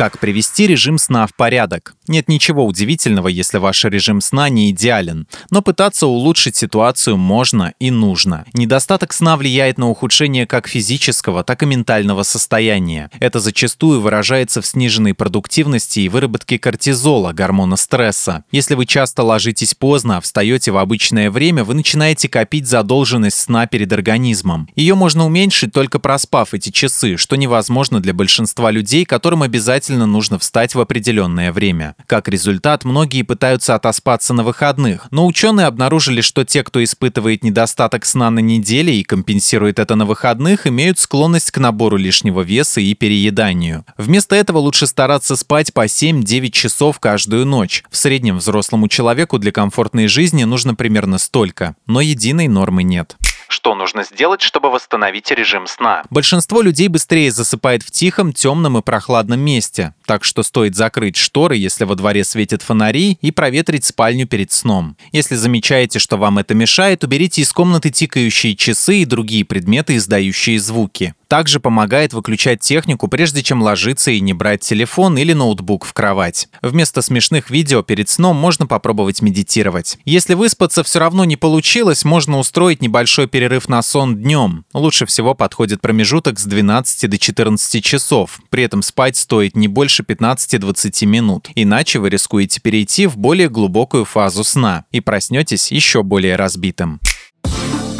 Как привести режим сна в порядок? Нет ничего удивительного, если ваш режим сна не идеален, но пытаться улучшить ситуацию можно и нужно. Недостаток сна влияет на ухудшение как физического, так и ментального состояния. Это зачастую выражается в сниженной продуктивности и выработке кортизола, гормона стресса. Если вы часто ложитесь поздно, а встаете в обычное время, вы начинаете копить задолженность сна перед организмом. Ее можно уменьшить только проспав эти часы, что невозможно для большинства людей, которым обязательно обязательно нужно встать в определенное время. Как результат, многие пытаются отоспаться на выходных, но ученые обнаружили, что те, кто испытывает недостаток сна на неделе и компенсирует это на выходных, имеют склонность к набору лишнего веса и перееданию. Вместо этого лучше стараться спать по 7-9 часов каждую ночь. В среднем взрослому человеку для комфортной жизни нужно примерно столько, но единой нормы нет. Что нужно сделать, чтобы восстановить режим сна? Большинство людей быстрее засыпает в тихом, темном и прохладном месте, так что стоит закрыть шторы, если во дворе светят фонари, и проветрить спальню перед сном. Если замечаете, что вам это мешает, уберите из комнаты тикающие часы и другие предметы, издающие звуки. Также помогает выключать технику, прежде чем ложиться и не брать телефон или ноутбук в кровать. Вместо смешных видео перед сном можно попробовать медитировать. Если выспаться все равно не получилось, можно устроить небольшой перерыв на сон днем. Лучше всего подходит промежуток с 12 до 14 часов. При этом спать стоит не больше 15-20 минут. Иначе вы рискуете перейти в более глубокую фазу сна и проснетесь еще более разбитым.